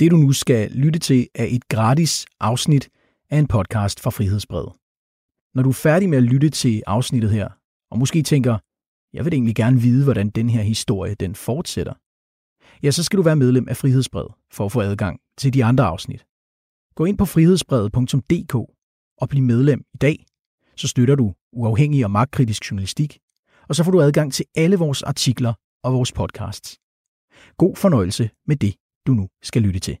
Det du nu skal lytte til er et gratis afsnit af en podcast fra Frihedsbrevet. Når du er færdig med at lytte til afsnittet her, og måske tænker, jeg vil egentlig gerne vide, hvordan den her historie den fortsætter, ja, så skal du være medlem af Frihedsbrevet for at få adgang til de andre afsnit. Gå ind på frihedsbrevet.dk og bliv medlem i dag, så støtter du uafhængig og magtkritisk journalistik, og så får du adgang til alle vores artikler og vores podcasts. God fornøjelse med det, du nu skal lytte til.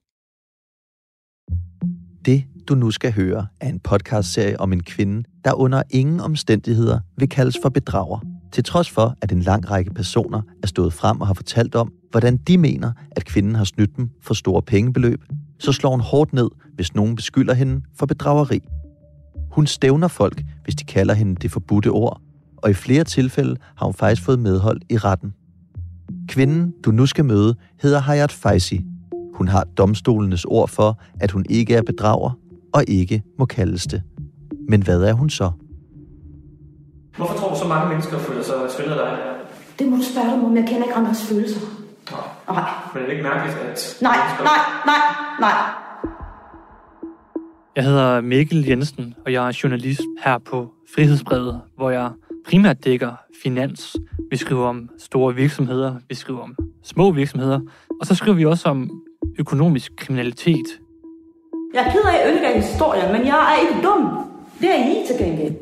Det, du nu skal høre, er en podcastserie om en kvinde, der under ingen omstændigheder vil kaldes for bedrager. Til trods for, at en lang række personer er stået frem og har fortalt om, hvordan de mener, at kvinden har snydt dem for store pengebeløb, så slår hun hårdt ned, hvis nogen beskylder hende for bedrageri. Hun stævner folk, hvis de kalder hende det forbudte ord, og i flere tilfælde har hun faktisk fået medhold i retten. Kvinden, du nu skal møde, hedder Hayat Faisi. Hun har domstolenes ord for, at hun ikke er bedrager og ikke må kaldes det. Men hvad er hun så? Hvorfor tror du så mange mennesker føler sig svindet af dig? Det må du spørge dem om. Jeg kender ikke andres følelser. Nej. Nej. Men er det ikke mærkeligt, at... Nej, nej, nej, nej. Jeg hedder Mikkel Jensen, og jeg er journalist her på Frihedsbrevet, hvor jeg primært dækker finans. Vi skriver om store virksomheder, vi skriver om små virksomheder, og så skriver vi også om økonomisk kriminalitet. Jeg er ked af at ødelægge historien, men jeg er ikke dum. Det er I til gengæld.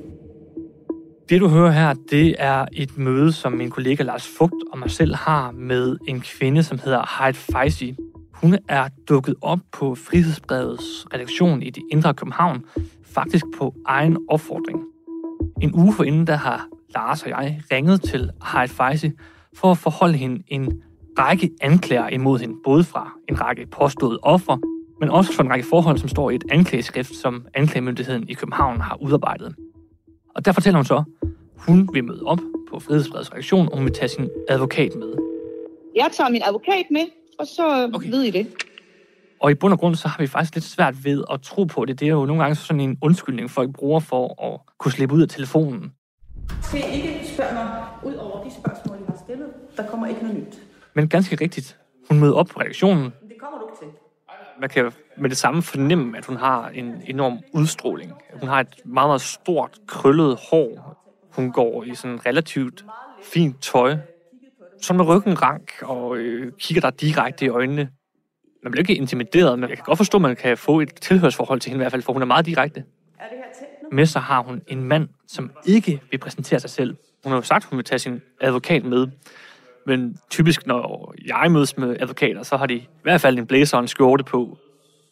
Det du hører her, det er et møde, som min kollega Lars Fugt og mig selv har med en kvinde, som hedder Heid Faisi. Hun er dukket op på Frihedsbrevets redaktion i det indre København, faktisk på egen opfordring. En uge forinden, der har Lars og jeg ringet til Heid Faisi for at forholde hende en række anklager imod hende, både fra en række påståede ofre, men også fra en række forhold, som står i et anklageskrift, som anklagemyndigheden i København har udarbejdet. Og der fortæller hun så, hun vil møde op på Frihedsbrevets reaktion, og hun vil tage sin advokat med. Jeg tager min advokat med, og så Okay. okay. ved I det. Og i bund og grund, så har vi faktisk lidt svært ved at tro på det. Det er jo nogle gange sådan en undskyldning, folk bruger for at kunne slippe ud af telefonen. I ikke spørge mig ud over de spørgsmål, I har stillet? Der kommer ikke noget nyt. Men ganske rigtigt, hun møder op på reaktionen. Det kommer du ikke til. Man kan med det samme fornemme, at hun har en enorm udstråling. Hun har et meget, meget stort, krøllet hår. Hun går i sådan relativt fint tøj. Sådan med ryggen rank og øh, kigger der direkte i øjnene. Man bliver ikke intimideret, men jeg kan godt forstå, at man kan få et tilhørsforhold til hende i hvert fald, for hun er meget direkte. Med sig har hun en mand, som ikke vil præsentere sig selv. Hun har jo sagt, at hun vil tage sin advokat med. Men typisk, når jeg mødes med advokater, så har de i hvert fald en blazer og en skjorte på.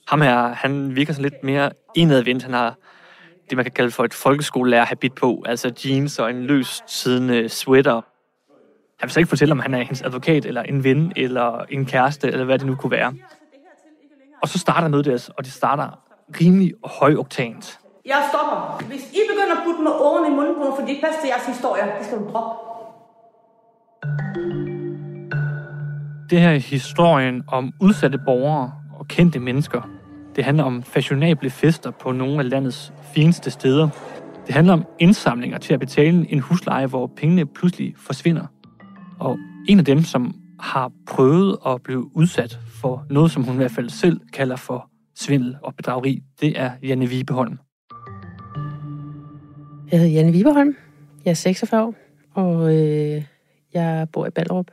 Ham her, han virker sådan lidt mere indadvendt. Han har det, man kan kalde for et folkeskolelærer-habit på, altså jeans og en løs siddende sweater. Han vil så ikke fortælle, om han er hendes advokat, eller en ven, eller en kæreste, eller hvad det nu kunne være. Og så starter mødet deres, og det starter rimelig højoktant. Jeg stopper. Hvis I begynder at putte mig oven i munden på mig, for det ikke passer til jeres historie, det skal du droppe. Det her er historien om udsatte borgere og kendte mennesker. Det handler om fashionable fester på nogle af landets fineste steder. Det handler om indsamlinger til at betale en husleje, hvor pengene pludselig forsvinder. Og en af dem, som har prøvet at blive udsat for noget, som hun i hvert fald selv kalder for svindel og bedrageri, det er Janne Vibeholm. Jeg hedder Janne Vibeholm. Jeg er 46 år, og øh, jeg bor i Ballerup.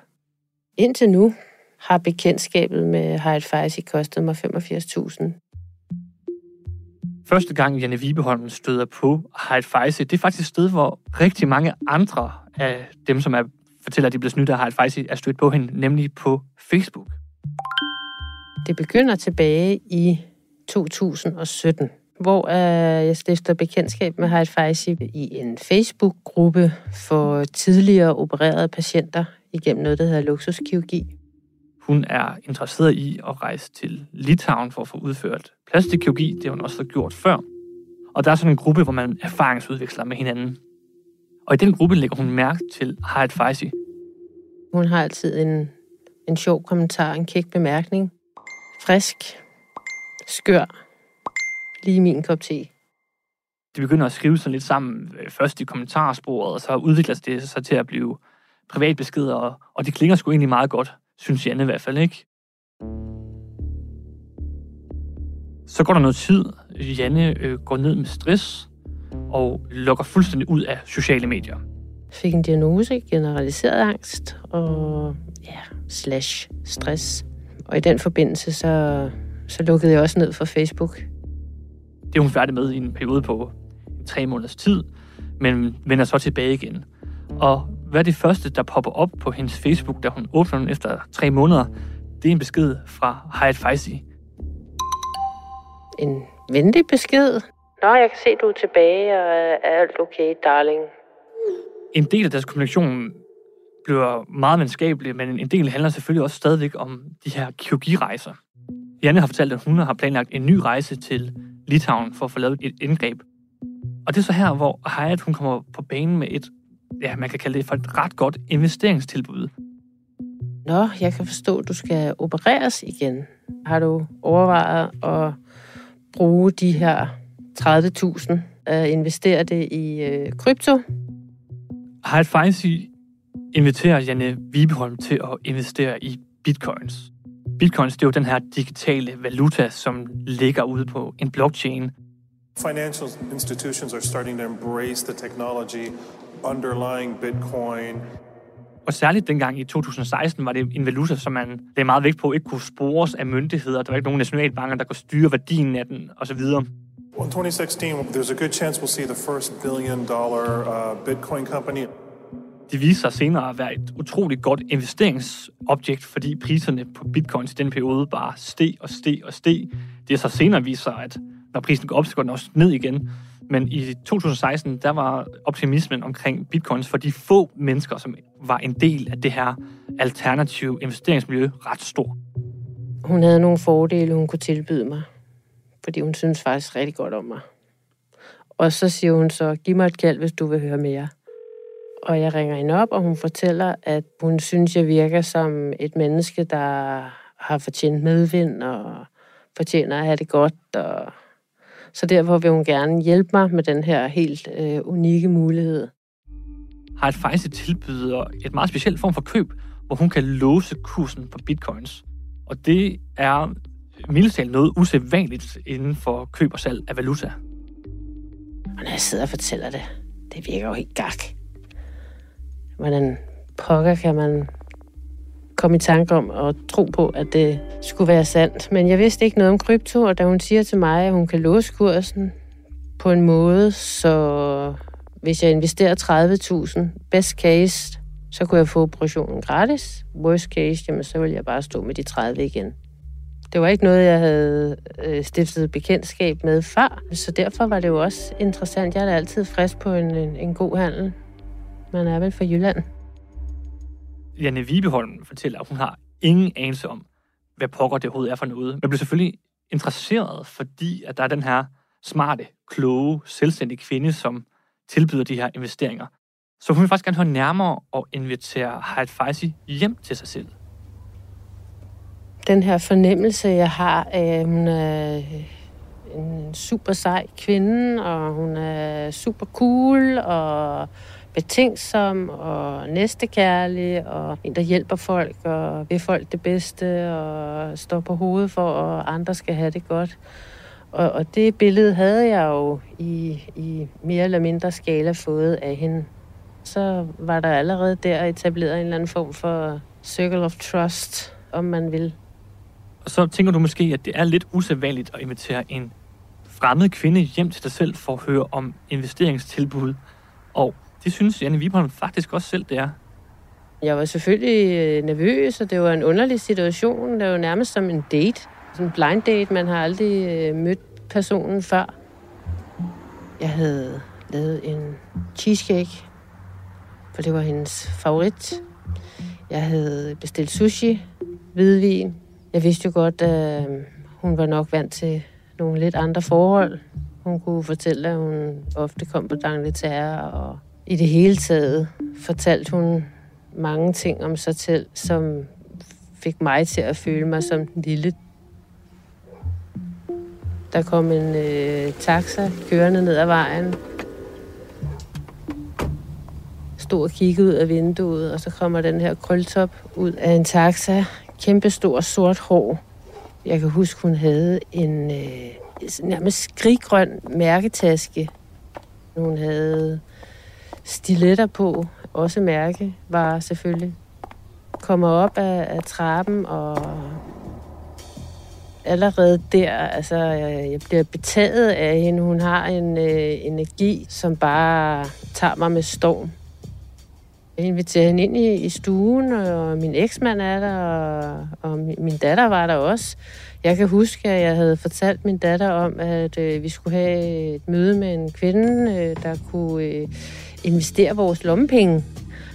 Indtil nu har bekendtskabet med Hyde Faisi kostet mig 85.000. Første gang Janne Vibeholm støder på Hyde Faisi, det er faktisk et sted, hvor rigtig mange andre af dem, som er, fortæller, at de blev snydt af Hyde Faisi, er stødt på hende, nemlig på Facebook. Det begynder tilbage i 2017, hvor øh, jeg stifter bekendtskab med Hyde Faisi i en Facebook-gruppe for tidligere opererede patienter igennem noget, der hedder luksuskirurgi. Hun er interesseret i at rejse til Litauen for at få udført plastikkirurgi. Det har hun også fået gjort før. Og der er sådan en gruppe, hvor man erfaringsudveksler med hinanden. Og i den gruppe lægger hun mærke til Hyde Faisi. Hun har altid en, en sjov kommentar, en kæk bemærkning. Frisk, skør, lige min kop te. De begynder at skrive sådan lidt sammen, øh, først i kommentarsporet, og så udvikler det sig til at blive privatbeskeder, og, og det klinger sgu egentlig meget godt, synes Janne i hvert fald, ikke? Så går der noget tid. Janne øh, går ned med stress og lukker fuldstændig ud af sociale medier. Fik en diagnose, generaliseret angst og ja, slash stress. Og i den forbindelse, så, så lukkede jeg også ned for Facebook. Det er hun færdig med i en periode på tre måneders tid, men vender så tilbage igen. Og hvad det første, der popper op på hendes Facebook, da hun åbner den efter tre måneder? Det er en besked fra Hayat Faisi. En venlig besked. Nå, jeg kan se, du er tilbage, og er alt okay, darling. En del af deres kommunikation bliver meget venskabelig, men en del handler selvfølgelig også stadigvæk om de her kirurgirejser. Janne har fortalt, at hun har planlagt en ny rejse til Litauen for at få lavet et indgreb. Og det er så her, hvor Hayat hun kommer på banen med et, ja, man kan kalde det for et ret godt investeringstilbud. Nå, jeg kan forstå, at du skal opereres igen. Har du overvejet at bruge de her 30.000 at investere det i øh, krypto? Hayat Faisi inviterer Janne Vibeholm til at investere i bitcoins. Bitcoins det er jo den her digitale valuta, som ligger ude på en blockchain. Financial institutions are starting to embrace the technology underlying Bitcoin. Og særligt dengang i 2016 var det en valuta, som man lagde meget vægt på, ikke kunne spores af myndigheder. Der var ikke nogen nationalbanker, der kunne styre værdien af den osv. Well, in 2016, there's a good chance we'll see the first billion dollar uh, Bitcoin company. Det viste sig senere at være et utroligt godt investeringsobjekt, fordi priserne på bitcoins i den periode bare steg og steg og steg. Det er så senere vist sig, at når prisen går op, så går den også ned igen. Men i 2016, der var optimismen omkring bitcoins for de få mennesker, som var en del af det her alternative investeringsmiljø, ret stor. Hun havde nogle fordele, hun kunne tilbyde mig, fordi hun synes faktisk rigtig godt om mig. Og så siger hun så, giv mig et kald, hvis du vil høre mere. Og jeg ringer hende op, og hun fortæller, at hun synes, jeg virker som et menneske, der har fortjent medvind og fortjener at have det godt. Og så derfor vil hun gerne hjælpe mig med den her helt øh, unikke mulighed. Har et faktisk tilbyder et meget specielt form for køb, hvor hun kan låse kursen på bitcoins. Og det er mildestalt noget usædvanligt inden for køb og salg af valuta. Og når jeg sidder og fortæller det, det virker jo helt gak. Hvordan pokker kan man komme i tanke om at tro på, at det skulle være sandt. Men jeg vidste ikke noget om krypto, og da hun siger til mig, at hun kan låse kursen på en måde, så hvis jeg investerer 30.000, best case, så kunne jeg få operationen gratis. Worst case, jamen så ville jeg bare stå med de 30 igen. Det var ikke noget, jeg havde øh, stiftet bekendtskab med før, så derfor var det jo også interessant. Jeg er altid frisk på en, en, en god handel. Man er vel fra Jylland. Janne Vibeholm fortæller, at hun har ingen anelse om, hvad pokker det overhovedet er for noget. Men blev selvfølgelig interesseret, fordi at der er den her smarte, kloge, selvstændige kvinde, som tilbyder de her investeringer. Så hun vil faktisk gerne høre nærmere og invitere Hayat Faisi hjem til sig selv. Den her fornemmelse, jeg har af, hun er en super sej kvinde, og hun er super cool, og betænksom og næstekærlig, og en, der hjælper folk og vil folk det bedste, og står på hovedet for, at andre skal have det godt. Og, og det billede havde jeg jo i, i mere eller mindre skala fået af hende. Så var der allerede der etableret en eller anden form for circle of trust, om man vil. Og så tænker du måske, at det er lidt usædvanligt at invitere en fremmed kvinde hjem til dig selv for at høre om investeringstilbud. Og det synes Janne Vibholm faktisk også selv, det er. Jeg var selvfølgelig øh, nervøs, og det var en underlig situation. Det var nærmest som en date. Sådan en blind date. Man har aldrig øh, mødt personen før. Jeg havde lavet en cheesecake, for det var hendes favorit. Jeg havde bestilt sushi, hvidvin. Jeg vidste jo godt, at øh, hun var nok vant til nogle lidt andre forhold. Hun kunne fortælle, at hun ofte kom på D'Angleterre, og i det hele taget fortalte hun mange ting om sig selv, som fik mig til at føle mig som den lille. Der kom en øh, taxa kørende ned ad vejen. Stod og kiggede ud af vinduet, og så kommer den her krøltop ud af en taxa. Kæmpestor sort hår. Jeg kan huske, hun havde en øh, nærmest skriggrøn mærketaske. Hun havde stiletter på, også mærke var selvfølgelig. Kommer op af, af trappen, og allerede der, altså, jeg bliver betaget af hende. Hun har en øh, energi, som bare tager mig med storm. Jeg inviterer hende ind i, i stuen, og min eksmand er der, og, og min, min datter var der også. Jeg kan huske, at jeg havde fortalt min datter om, at øh, vi skulle have et møde med en kvinde, øh, der kunne øh, investere vores lommepenge.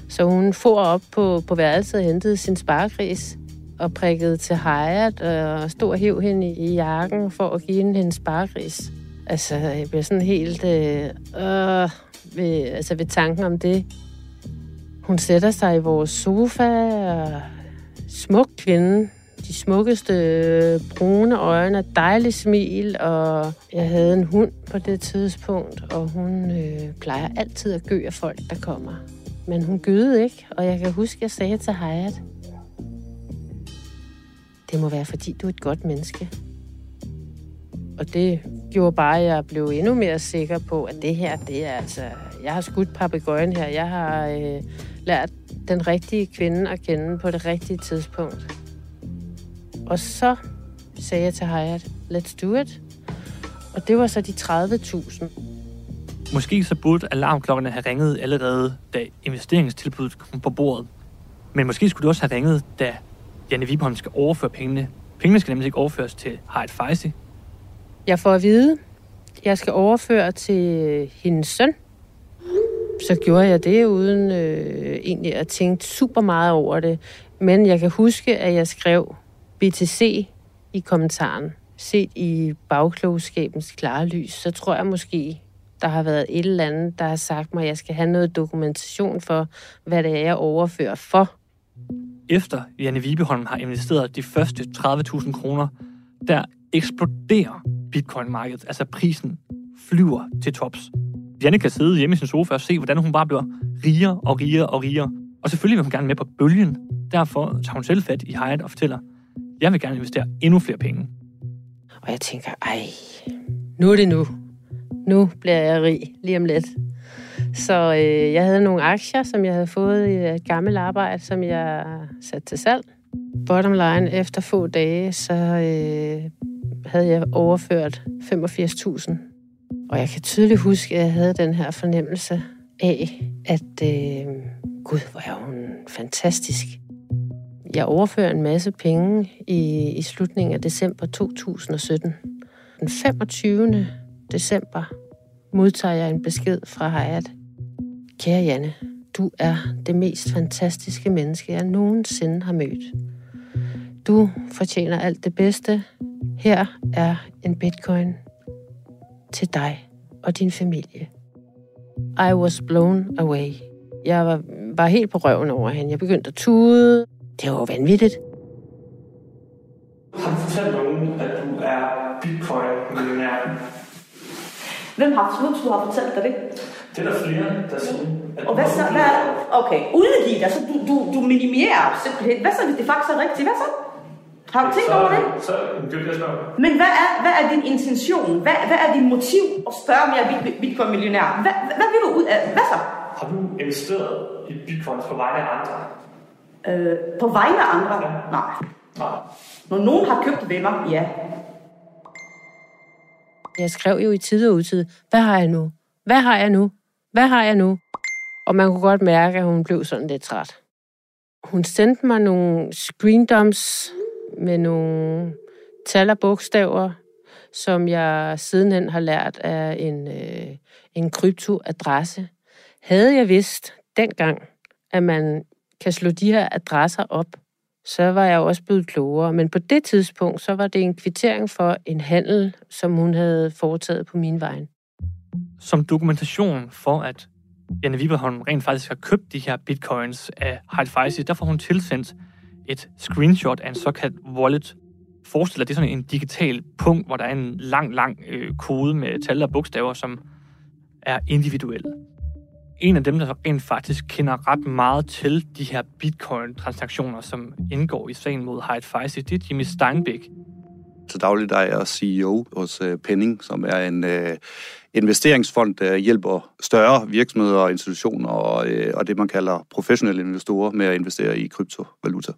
Så hun får op på, på værelset og hentede sin sparekris og prikkede til Hyatt og stod og hæv hende i, i jakken for at give hende hendes sparekris. Altså, jeg bliver sådan helt øh, øh, ved, altså ved tanken om det. Hun sætter sig i vores sofa, og smuk kvinde, de smukkeste øh, brune øjne, og dejlig smil, og jeg havde en hund på det tidspunkt, og hun øh, plejer altid at gø af folk, der kommer. Men hun gøede ikke, og jeg kan huske, at jeg sagde til Hayat, det må være, fordi du er et godt menneske. Og det gjorde bare, at jeg blev endnu mere sikker på, at det her, det er altså... Jeg har skudt papegøjen her. Jeg har øh, lært den rigtige kvinde at kende på det rigtige tidspunkt. Og så sagde jeg til Hayat, let's do it. Og det var så de 30.000. Måske så burde alarmklokkerne have ringet allerede, da investeringstilbuddet kom på bordet. Men måske skulle det også have ringet, da Janne Vibholm skal overføre pengene. Pengene skal nemlig ikke overføres til Hayat Faisi. Jeg får at vide, jeg skal overføre til hendes søn. Så gjorde jeg det uden øh, egentlig at tænke super meget over det. Men jeg kan huske, at jeg skrev BTC i kommentaren. Set i bagklogskabens klare lys, så tror jeg måske, der har været et eller andet, der har sagt mig, at jeg skal have noget dokumentation for, hvad det er, jeg overfører for. Efter Janne Vibeholm har investeret de første 30.000 kroner, der eksploderer bitcoin-markedet. Altså prisen flyver til tops. Janne kan sidde hjemme i sin sofa og se, hvordan hun bare bliver rigere og rigere og rigere. Og selvfølgelig vil hun gerne med på bølgen. Derfor tager hun selv fat i Hyatt og fortæller, jeg vil gerne investere endnu flere penge. Og jeg tænker, ej, nu er det nu. Nu bliver jeg rig lige om lidt. Så øh, jeg havde nogle aktier, som jeg havde fået i et gammelt arbejde, som jeg satte til salg. Bottom line, efter få dage, så øh, havde jeg overført 85.000. Og jeg kan tydeligt huske, at jeg havde den her fornemmelse af, at øh, gud, hvor er hun fantastisk. Jeg overfører en masse penge i, i slutningen af december 2017. Den 25. december modtager jeg en besked fra Hayat. Kære Janne, du er det mest fantastiske menneske, jeg nogensinde har mødt. Du fortjener alt det bedste. Her er en bitcoin til dig og din familie. I was blown away. Jeg var, var helt på røven over hende. Jeg begyndte at tude. Det var vanvittigt. Har du fortalt nogen, at du er bitcoin-millionær? Hvem har, hvem skulle have fortalt dig det? Det er der flere, der siger. at Og hvad du så? har Hvad, okay, udgive dig, så du, du, du minimerer simpelthen. Hvad så, hvis det faktisk er rigtigt? Hvad så? Har du tænkt så, over det? Så det er det. Men hvad er, hvad er din intention? Hvad, hvad er din motiv at spørge, om jeg er bit- bitcoin-millionær? Hvad, hvad, hvad vil du ud af? Hvad så? Har du investeret i bitcoins på vegne af andre? Øh, på vegne af andre? Ja. Nej. Nej. Når nogen har købt ved mig, ja. Jeg skrev jo i tid og utid, hvad har jeg nu? Hvad har jeg nu? Hvad har jeg nu? Og man kunne godt mærke, at hun blev sådan lidt træt. Hun sendte mig nogle screendumps med nogle tal og bogstaver, som jeg sidenhen har lært af en, øh, en kryptoadresse. Havde jeg vidst dengang, at man kan slå de her adresser op, så var jeg også blevet klogere. Men på det tidspunkt, så var det en kvittering for en handel, som hun havde foretaget på min vej. Som dokumentation for, at Janne Viberholm rent faktisk har købt de her bitcoins af Hyde Faisi, der får hun tilsendt et screenshot af en såkaldt wallet. Forestil dig, det er sådan en digital punkt, hvor der er en lang, lang øh, kode med tal og bogstaver, som er individuel. En af dem, der rent faktisk kender ret meget til de her bitcoin-transaktioner, som indgår i sagen mod Hyde Faisi, det er Jimmy Steinbeck. Til daglig der er jeg CEO hos øh, Penning, som er en øh, investeringsfond, der hjælper større virksomheder og institutioner og, øh, og det, man kalder professionelle investorer med at investere i kryptovaluta.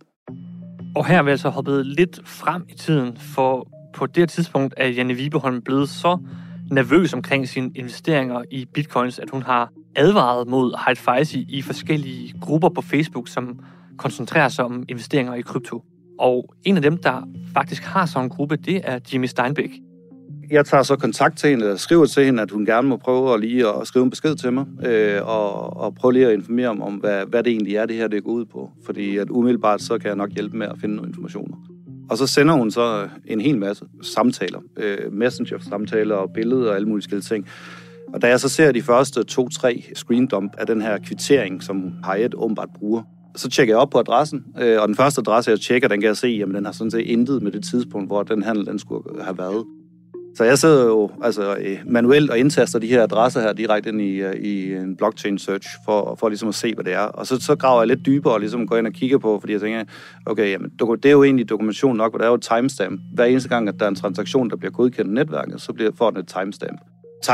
Og her er vi altså hoppet lidt frem i tiden, for på det tidspunkt er Janne Vibeholm blevet så nervøs omkring sine investeringer i bitcoins, at hun har advaret mod Hyde Feisty i forskellige grupper på Facebook, som koncentrerer sig om investeringer i krypto. Og en af dem, der faktisk har sådan en gruppe, det er Jimmy Steinbeck. Jeg tager så kontakt til hende og skriver til hende, at hun gerne må prøve at lige at skrive en besked til mig, øh, og, og prøve lige at informere om, om hvad, hvad det egentlig er, det her det går ud på. Fordi at umiddelbart så kan jeg nok hjælpe med at finde nogle informationer. Og så sender hun så en hel masse samtaler, øh, messenger-samtaler og billeder og alle mulige skille ting. Og da jeg så ser de første to-tre screendump af den her kvittering, som Hyatt åbenbart bruger, så tjekker jeg op på adressen, øh, og den første adresse, jeg tjekker, den kan jeg se, jamen den har sådan set intet med det tidspunkt, hvor den handel den skulle have været. Så jeg sidder jo altså, øh, manuelt og indtaster de her adresser her direkte ind i, øh, i en blockchain search, for, for ligesom at se, hvad det er. Og så, så graver jeg lidt dybere og ligesom går ind og kigger på, fordi jeg tænker, okay, jamen, det er jo egentlig dokumentation nok, hvor der er jo et timestamp. Hver eneste gang, at der er en transaktion, der bliver godkendt i netværket, så bliver, får den et timestamp.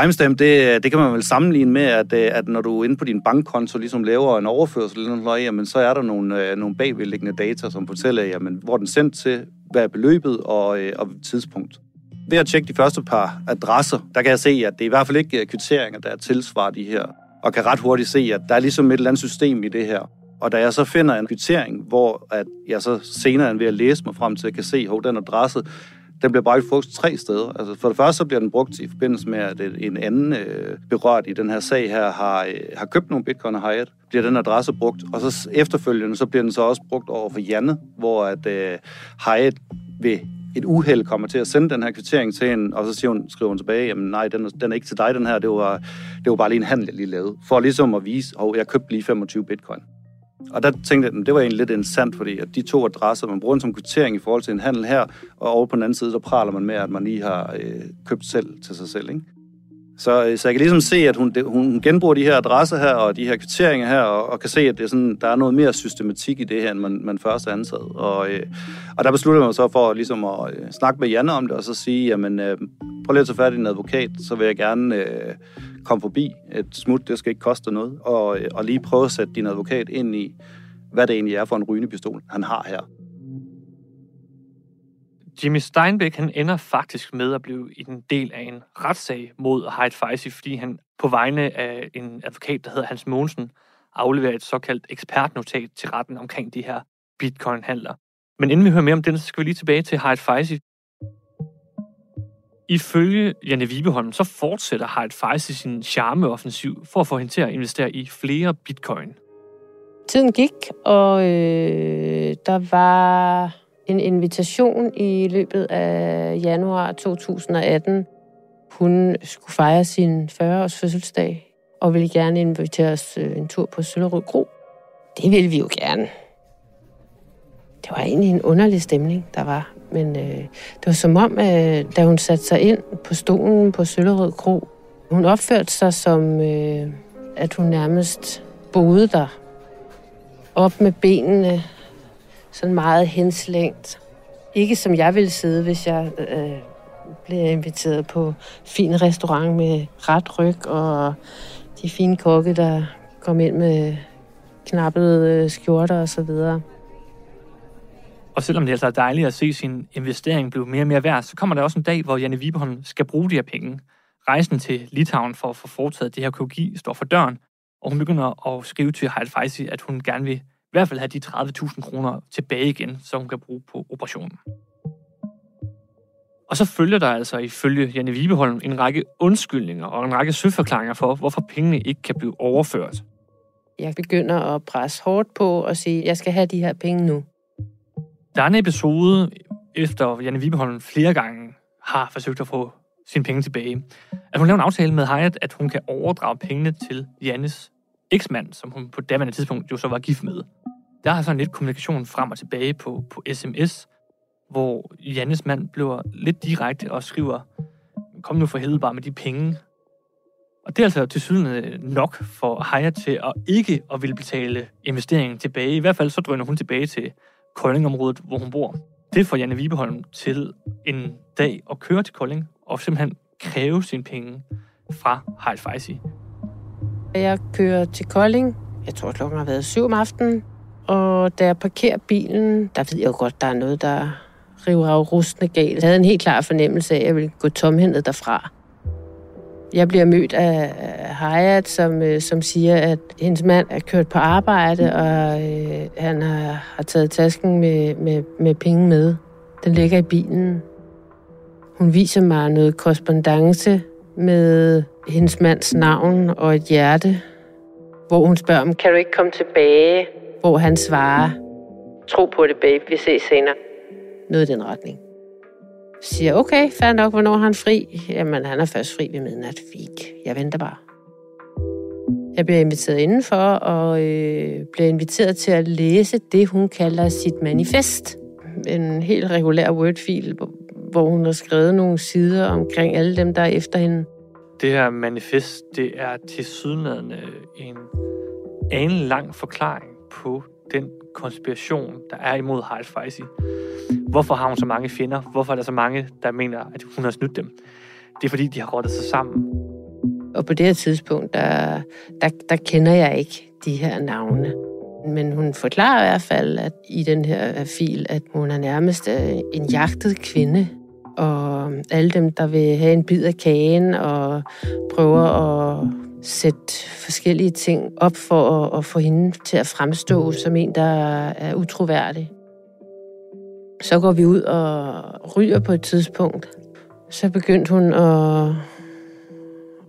Timestamp, det, det kan man vel sammenligne med, at, øh, at når du inde på din bankkonto ligesom laver en overførsel, ligesom eller noget, jamen, så er der nogle, øh, nogle bagvedliggende data, som fortæller, jamen, hvor den er sendt til, hvad er beløbet og, øh, og tidspunkt. Ved at tjekke de første par adresser, der kan jeg se, at det er i hvert fald ikke kvitteringer, der tilsvarer de her, og kan ret hurtigt se, at der er ligesom et eller andet system i det her. Og da jeg så finder en kvittering, hvor at jeg så senere end ved at læse mig frem til, at kan se, at den adresse, den bliver brugt faktisk tre steder. Altså for det første så bliver den brugt i forbindelse med, at en anden øh, berørt i den her sag her har, øh, har købt nogle bitcoin og Hyatt, bliver den adresse brugt. Og så efterfølgende så bliver den så også brugt over for Janne, hvor at øh, Hyatt ved et uheld kommer til at sende den her kvittering til hende, og så siger hun, skriver hun tilbage, jamen nej, den er, den er ikke til dig, den her, det var, det var bare lige en handel, jeg lige lavede, for ligesom at vise, at jeg købte lige 25 bitcoin. Og der tænkte jeg, at det var egentlig lidt interessant, fordi at de to adresser, man bruger som kvittering i forhold til en handel her, og over på den anden side, der praler man med, at man lige har øh, købt selv til sig selv. Ikke? Så, øh, så jeg kan ligesom se, at hun, det, hun genbruger de her adresser her, og de her kvitteringer her, og, og kan se, at det er sådan, der er noget mere systematik i det her, end man, man først er ansat. Og, øh, og der besluttede man så for ligesom at øh, snakke med Janne om det, og så sige, jamen, øh, prøv lige at tage fat i en advokat, så vil jeg gerne øh, kom forbi et smut, det skal ikke koste noget, og, øh, og lige prøve at sætte din advokat ind i, hvad det egentlig er for en rygende han har her. Jimmy Steinbeck han ender faktisk med at blive en del af en retssag mod Hyde Feisty, fordi han på vegne af en advokat, der hedder Hans Mogensen, afleverer et såkaldt ekspertnotat til retten omkring de her bitcoin-handler. Men inden vi hører mere om den, så skal vi lige tilbage til Hyde Feisty. Ifølge Janne Vibeholm, så fortsætter Hyde faktisk sin charmeoffensiv for at få hende til at investere i flere bitcoin. Tiden gik, og øh, der var en invitation i løbet af januar 2018. Hun skulle fejre sin 40-års fødselsdag og ville gerne invitere os øh, en tur på Søllerød Kro. Det ville vi jo gerne. Det var egentlig en underlig stemning, der var. Men øh, det var som om, øh, da hun satte sig ind på stolen på Søllerød Kro, hun opførte sig som, øh, at hun nærmest boede der. Op med benene, sådan meget henslængt. Ikke som jeg ville sidde, hvis jeg øh, blev inviteret på fin restaurant med ret ryg og de fine kokke, der kom ind med knappede øh, skjorter og så videre. Og selvom det altså er dejligt at se sin investering blive mere og mere værd, så kommer der også en dag, hvor Janne Vibeholm skal bruge de her penge. Rejsen til Litauen for at få foretaget det her kirurgi står for døren, og hun begynder at skrive til Heil Feisi, at hun gerne vil i hvert fald have de 30.000 kroner tilbage igen, så hun kan bruge på operationen. Og så følger der altså ifølge Janne Vibeholm en række undskyldninger og en række søforklaringer for, hvorfor pengene ikke kan blive overført. Jeg begynder at presse hårdt på og sige, at jeg skal have de her penge nu. Der er en episode, efter Janne Vibeholm flere gange har forsøgt at få sine penge tilbage, at hun laver en aftale med Hyatt, at hun kan overdrage pengene til Jannes eksmand, som hun på daværende tidspunkt jo så var gift med. Der er sådan lidt kommunikation frem og tilbage på, på sms, hvor Jannes mand bliver lidt direkte og skriver, kom nu for helvede bare med de penge. Og det er altså til syden nok for Haya til at ikke at ville betale investeringen tilbage. I hvert fald så drøner hun tilbage til Koldingområdet, hvor hun bor. Det får Janne Vibeholm til en dag at køre til Kolding og simpelthen kræve sine penge fra Hayat Feisi. Jeg kører til Kolding. Jeg tror, klokken har været syv om aftenen. Og da jeg parkerer bilen, der ved jeg jo godt, der er noget, der river af rustende galt. Jeg havde en helt klar fornemmelse af, at jeg ville gå tomhændet derfra. Jeg bliver mødt af Hayat, som, øh, som siger, at hendes mand er kørt på arbejde, og øh, han har, har taget tasken med, med, med penge med. Den ligger i bilen. Hun viser mig noget korrespondence med hendes mands navn og et hjerte, hvor hun spørger om, kan du ikke komme tilbage? Hvor han svarer, tro på det, babe, vi ses senere. Noget i den retning. Siger, okay, fair nok, hvornår har han fri? Jamen, han er først fri ved midnat. Fik. Jeg venter bare. Jeg bliver inviteret indenfor, og øh, bliver inviteret til at læse det, hun kalder sit manifest. En helt regulær Word-fil, hvor hun har skrevet nogle sider omkring alle dem, der er efter hende. Det her manifest, det er til sydlandene en en lang forklaring på den konspiration, der er imod Harald Feisi. Hvorfor har hun så mange fjender? Hvorfor er der så mange, der mener, at hun har snydt dem? Det er fordi, de har rottet sig sammen. Og på det her tidspunkt, der, der, der kender jeg ikke de her navne. Men hun forklarer i hvert fald at i den her fil, at hun er nærmest øh, en jagtet kvinde. Og alle dem, der vil have en bid af kagen og prøver at sætte forskellige ting op for at, at få hende til at fremstå som en, der er utroværdig. Så går vi ud og ryger på et tidspunkt. Så begyndte hun at,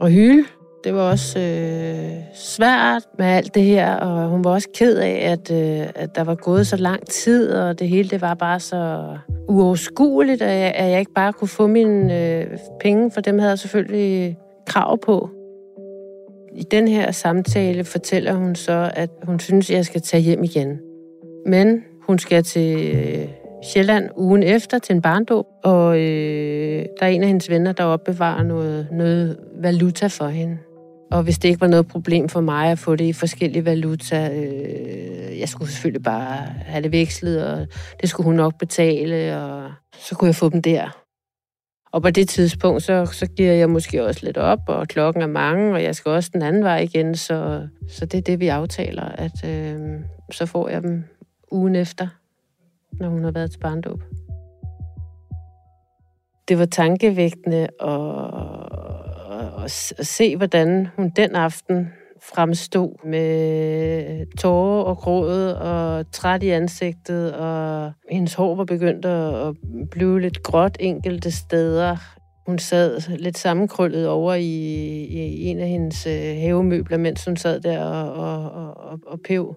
at hyle. Det var også øh, svært med alt det her, og hun var også ked af, at, øh, at der var gået så lang tid, og det hele det var bare så uoverskueligt, at jeg, at jeg ikke bare kunne få mine øh, penge, for dem havde jeg selvfølgelig krav på. I den her samtale fortæller hun så, at hun synes, at jeg skal tage hjem igen. Men hun skal til øh, Sjælland ugen efter til en barndåb, og øh, der er en af hendes venner, der opbevarer noget, noget valuta for hende. Og hvis det ikke var noget problem for mig at få det i forskellige valuta, øh, jeg skulle selvfølgelig bare have det vekslet, og det skulle hun nok betale, og så kunne jeg få dem der. Og på det tidspunkt, så, så giver jeg måske også lidt op, og klokken er mange, og jeg skal også den anden vej igen, så, så det er det, vi aftaler, at øh, så får jeg dem ugen efter, når hun har været til barndåb. Det var tankevægtende at, at, se, hvordan hun den aften fremstod med tårer og gråd og træt i ansigtet, og hendes hår var begyndt at blive lidt gråt enkelte steder. Hun sad lidt sammenkrøllet over i, i en af hendes øh, havemøbler, mens hun sad der og, og, og, og pev.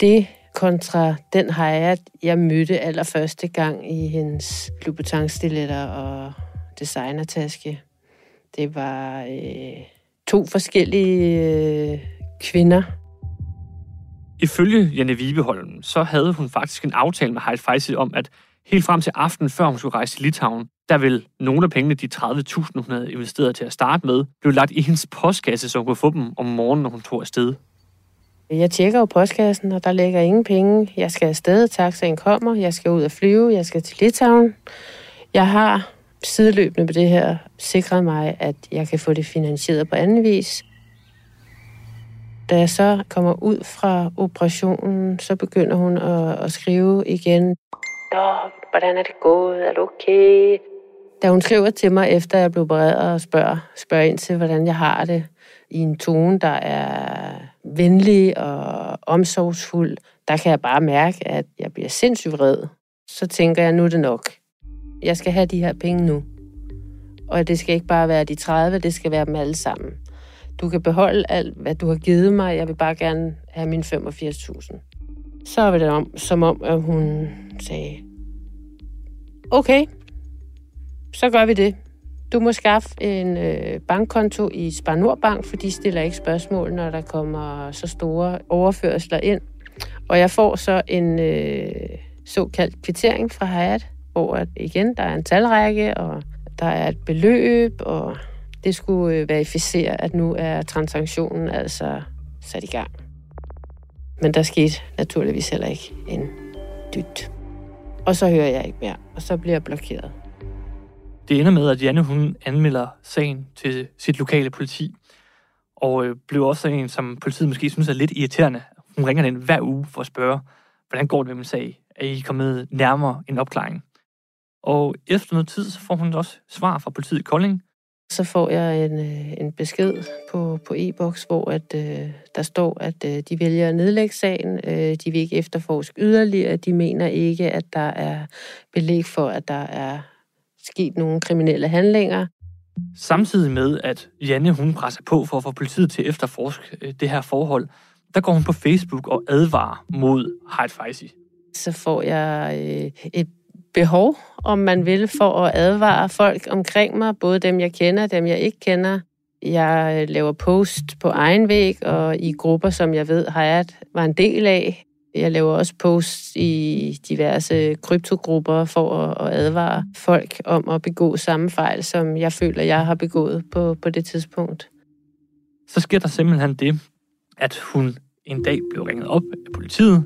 Det kontra den Hayat, jeg mødte allerførste gang i hendes louboutin og designertaske. Det var øh, to forskellige øh, kvinder. Ifølge Janne Vibeholm, så havde hun faktisk en aftale med Hayat Faisi om, at helt frem til aftenen, før hun skulle rejse til Litauen, der vil nogle af pengene, de 30.000, hun havde investeret til at starte med, blive lagt i hendes postkasse, så hun kunne få dem om morgenen, når hun tog afsted. Jeg tjekker jo postkassen, og der ligger ingen penge. Jeg skal afsted, taxaen kommer, jeg skal ud og flyve, jeg skal til Litauen. Jeg har sideløbende på det her sikret mig, at jeg kan få det finansieret på anden vis. Da jeg så kommer ud fra operationen, så begynder hun at, at skrive igen. Nå, hvordan er det gået? Er du okay? Da hun skriver til mig, efter jeg blev opereret og spørger, spørger ind til, hvordan jeg har det, i en tone, der er venlig og omsorgsfuld, der kan jeg bare mærke, at jeg bliver sindssygt vred. Så tænker jeg, nu er det nok jeg skal have de her penge nu. Og det skal ikke bare være de 30, det skal være dem alle sammen. Du kan beholde alt, hvad du har givet mig. Jeg vil bare gerne have mine 85.000. Så var det om, som om, at hun sagde, okay, så gør vi det. Du må skaffe en øh, bankkonto i Spar Nordbank, for de stiller ikke spørgsmål, når der kommer så store overførsler ind. Og jeg får så en øh, såkaldt kvittering fra Hayat, hvor at igen, der er en talrække, og der er et beløb, og det skulle øh, verificere, at nu er transaktionen altså sat i gang. Men der skete naturligvis heller ikke en dyt. Og så hører jeg ikke mere, og så bliver jeg blokeret. Det ender med, at Janne hun anmelder sagen til sit lokale politi, og øh, blev også en, som politiet måske synes er lidt irriterende. Hun ringer den hver uge for at spørge, hvordan går det med min sag? Er I kommet nærmere en opklaring? Og efter noget tid, så får hun også svar fra politiet i Kolding. Så får jeg en, øh, en besked på, på e-boks, hvor at, øh, der står, at øh, de vælger at nedlægge sagen. Øh, de vil ikke efterforske yderligere. De mener ikke, at der er belæg for, at der er sket nogle kriminelle handlinger. Samtidig med, at Janne hun presser på for at få politiet til at efterforske øh, det her forhold, der går hun på Facebook og advarer mod Hyde Feisi. Så får jeg øh, et behov, om man vil, for at advare folk omkring mig, både dem, jeg kender og dem, jeg ikke kender. Jeg laver post på egen væg og i grupper, som jeg ved, Hayat var en del af. Jeg laver også posts i diverse kryptogrupper for at advare folk om at begå samme fejl, som jeg føler, jeg har begået på, på det tidspunkt. Så sker der simpelthen det, at hun en dag blev ringet op af politiet.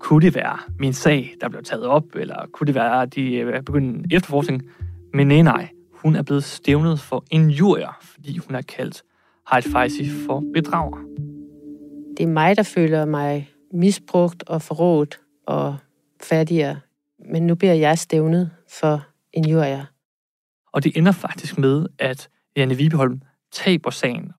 Kunne det være min sag, der blev taget op, eller kunne det være, at de øh, begyndte en efterforskning? Men nej, nej. Hun er blevet stævnet for injurier, fordi hun har kaldt Hyde Feisi for bedrager. Det er mig, der føler mig misbrugt og forrådt og fattigere. Men nu bliver jeg stævnet for injurier. Og det ender faktisk med, at Janne Vibeholm taber sagen.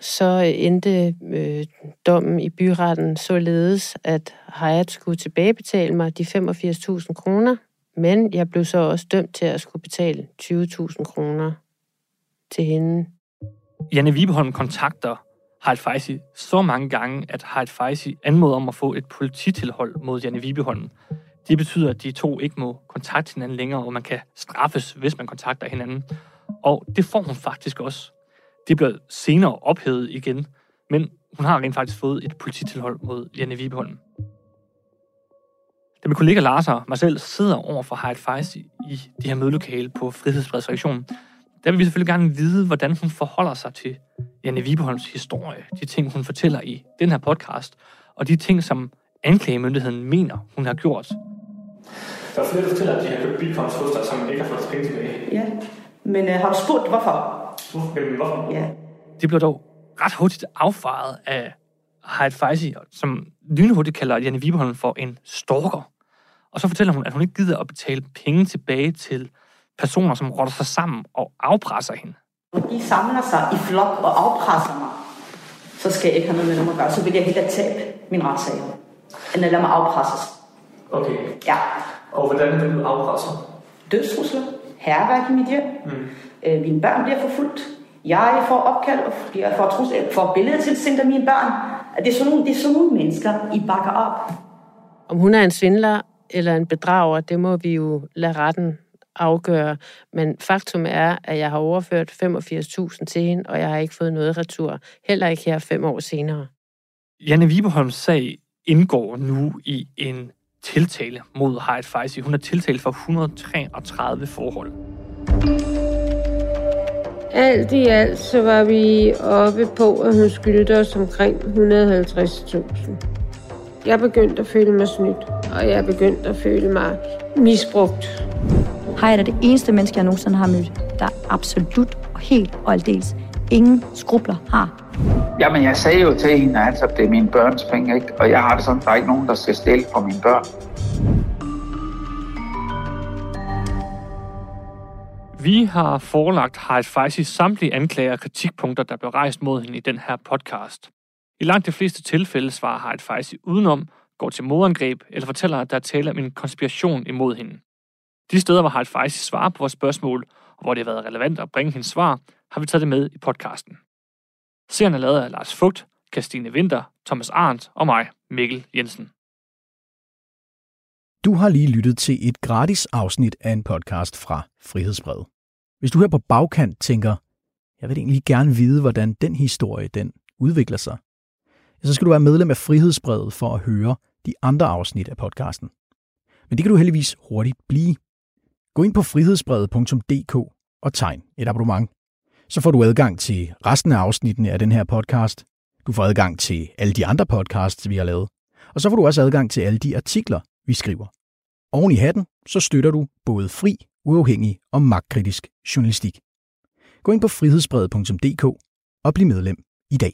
Så endte øh, dommen i byretten således, at Hayat skulle tilbagebetale mig de 85.000 kroner, men jeg blev så også dømt til at skulle betale 20.000 kroner til hende. Janne Vibeholm kontakter Harald Feisi så mange gange, at Harald Feisi anmoder om at få et polititilhold mod Janne Vibeholm. Det betyder, at de to ikke må kontakte hinanden længere, og man kan straffes, hvis man kontakter hinanden. Og det får hun faktisk også. Det bliver senere ophævet igen, men hun har rent faktisk fået et polititilhold mod Janne Vibeholm. Da min kollega Lars og mig selv sidder over for Harald Feisi i det her mødelokale på Frihedsbredsreaktionen, der vil vi selvfølgelig gerne vide, hvordan hun forholder sig til Janne Vibeholms historie, de ting, hun fortæller i den her podcast, og de ting, som anklagemyndigheden mener, hun har gjort. Der er flere, der fortæller, at de har købt bitcoins hos dig, som ikke har fået penge tilbage. Ja, men øh, har du spurgt, hvorfor? Hvorfor? Hvorfor? Ja. Det blev dog ret hurtigt affejet af Hyde Feisi, som lynhurtigt kalder Janne Vibeholm for en stalker. Og så fortæller hun, at hun ikke gider at betale penge tilbage til personer, som rotter sig sammen og afpresser hende. Når de samler sig i flok og afpresser mig, så skal jeg ikke have noget med dem at gøre. Så vil jeg hellere tabe min retssag, end at lade mig afpresses. Okay. Ja. Og hvordan vil du afpresse? Dødstrusler, herværk i mit hjem, Mm. øh, mine børn bliver forfulgt, jeg får opkald, og jeg får, trus, jeg får billeder tilsendt af mine børn. Det er, sådan nogle, det er sådan nogle mennesker, I bakker op. Om hun er en svindler eller en bedrager, det må vi jo lade retten afgøre. Men faktum er, at jeg har overført 85.000 til hende, og jeg har ikke fået noget retur. Heller ikke her fem år senere. Janne Vibeholms sag indgår nu i en tiltale mod Hyde Feisi. Hun er tiltalt for 133 forhold. Alt i alt så var vi oppe på, at hun skyldte os omkring 150.000. Jeg begyndte at føle mig snydt, og jeg begyndte at føle mig misbrugt. Hej er det eneste menneske, jeg nogensinde har mødt, der absolut og helt og aldeles ingen skrubler har. Jamen, jeg sagde jo til hende, at altså, det er mine børns penge, ikke? Og jeg har det sådan, der er ikke nogen, der skal stille for mine børn. Vi har forelagt Hyde Feisi samtlige anklager og kritikpunkter, der blev rejst mod hende i den her podcast. I langt de fleste tilfælde svarer Hyde Feisi udenom, går til modangreb eller fortæller, at der er tale om en konspiration imod hende. De steder, hvor Harald Feisi svarer på vores spørgsmål, og hvor det har været relevant at bringe hendes svar, har vi taget det med i podcasten. Serien er lavet af Lars Fugt, Christine Winter, Thomas Arndt og mig, Mikkel Jensen. Du har lige lyttet til et gratis afsnit af en podcast fra Frihedsbrevet. Hvis du her på bagkant tænker, jeg vil egentlig gerne vide, hvordan den historie den udvikler sig, så skal du være medlem af Frihedsbrevet for at høre de andre afsnit af podcasten. Men det kan du heldigvis hurtigt blive. Gå ind på frihedsbrevet.dk og tegn et abonnement. Så får du adgang til resten af afsnittene af den her podcast. Du får adgang til alle de andre podcasts, vi har lavet. Og så får du også adgang til alle de artikler, vi skriver. Oven i hatten, så støtter du både fri, uafhængig og magtkritisk journalistik. Gå ind på frihedsbrevet.dk og bliv medlem i dag.